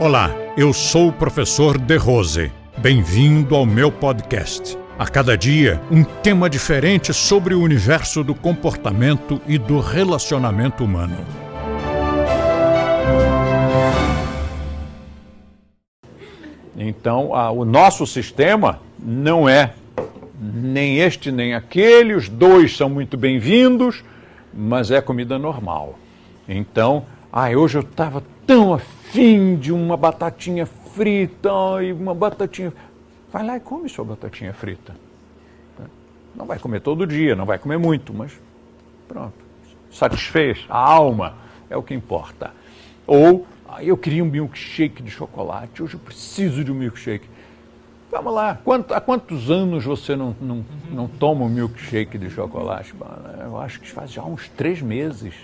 Olá, eu sou o professor De Rose. Bem-vindo ao meu podcast. A cada dia, um tema diferente sobre o universo do comportamento e do relacionamento humano. Então, a, o nosso sistema não é nem este nem aquele, os dois são muito bem-vindos, mas é comida normal. Então, ah, hoje eu estava tão afim de uma batatinha frita e uma batatinha. Vai lá e come sua batatinha frita. Não vai comer todo dia, não vai comer muito, mas pronto. Satisfez a alma, é o que importa. Ou, ah, eu queria um milkshake de chocolate, hoje eu preciso de um milkshake. Vamos lá, Quanto, há quantos anos você não, não, não toma um milkshake de chocolate? Eu acho que faz já uns três meses,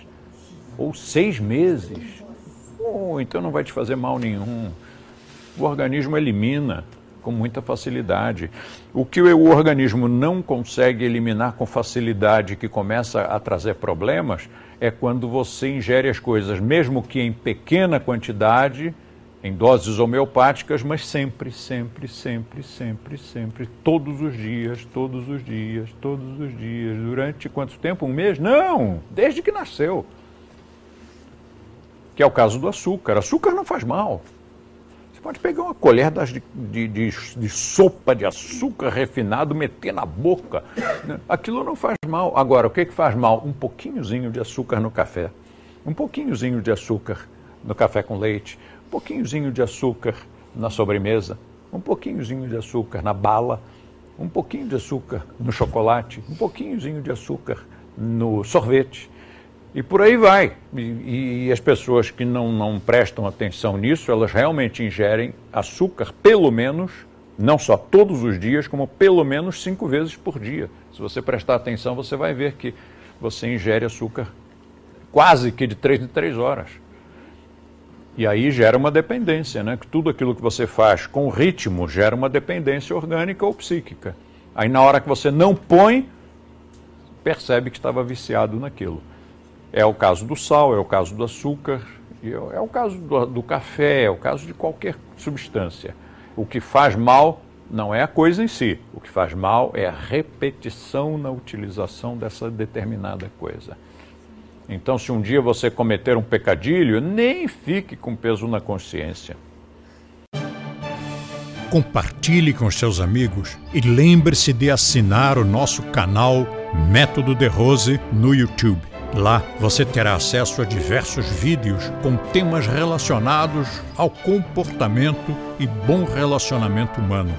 ou seis meses. Oh, então não vai te fazer mal nenhum. O organismo elimina com muita facilidade. O que o organismo não consegue eliminar com facilidade, que começa a trazer problemas, é quando você ingere as coisas, mesmo que em pequena quantidade, em doses homeopáticas, mas sempre, sempre, sempre, sempre, sempre, todos os dias, todos os dias, todos os dias. Durante quanto tempo? Um mês? Não! Desde que nasceu. Que é o caso do açúcar. Açúcar não faz mal. Você pode pegar uma colher de, de, de, de sopa de açúcar refinado, meter na boca. Né? Aquilo não faz mal. Agora, o que, que faz mal? Um pouquinhozinho de açúcar no café. Um pouquinhozinho de açúcar no café com leite um pouquinhozinho de açúcar na sobremesa, um pouquinhozinho de açúcar na bala, um pouquinho de açúcar no chocolate, um pouquinhozinho de açúcar no sorvete. E por aí vai. E, e, as pessoas que não, não prestam atenção nisso, elas realmente ingerem açúcar, pelo menos, não só todos os dias, como pelo menos cinco vezes por dia. Se você prestar atenção, você vai ver que você ingere açúcar quase que de três em três horas. E aí gera uma dependência, né? Que tudo aquilo que você faz com ritmo gera uma dependência orgânica ou psíquica. Aí na hora que você não põe, percebe que estava viciado naquilo. É o caso do sal, é o caso do açúcar, é o caso do, do café, é o caso de qualquer substância. O que faz mal não é a coisa em si. O que faz mal é a repetição na utilização dessa determinada coisa. Então, se um dia você cometer um pecadilho, nem fique com peso na consciência. Compartilhe com seus amigos e lembre-se de assinar o nosso canal Método de Rose no YouTube. Lá você terá acesso a diversos vídeos com temas relacionados ao comportamento e bom relacionamento humano.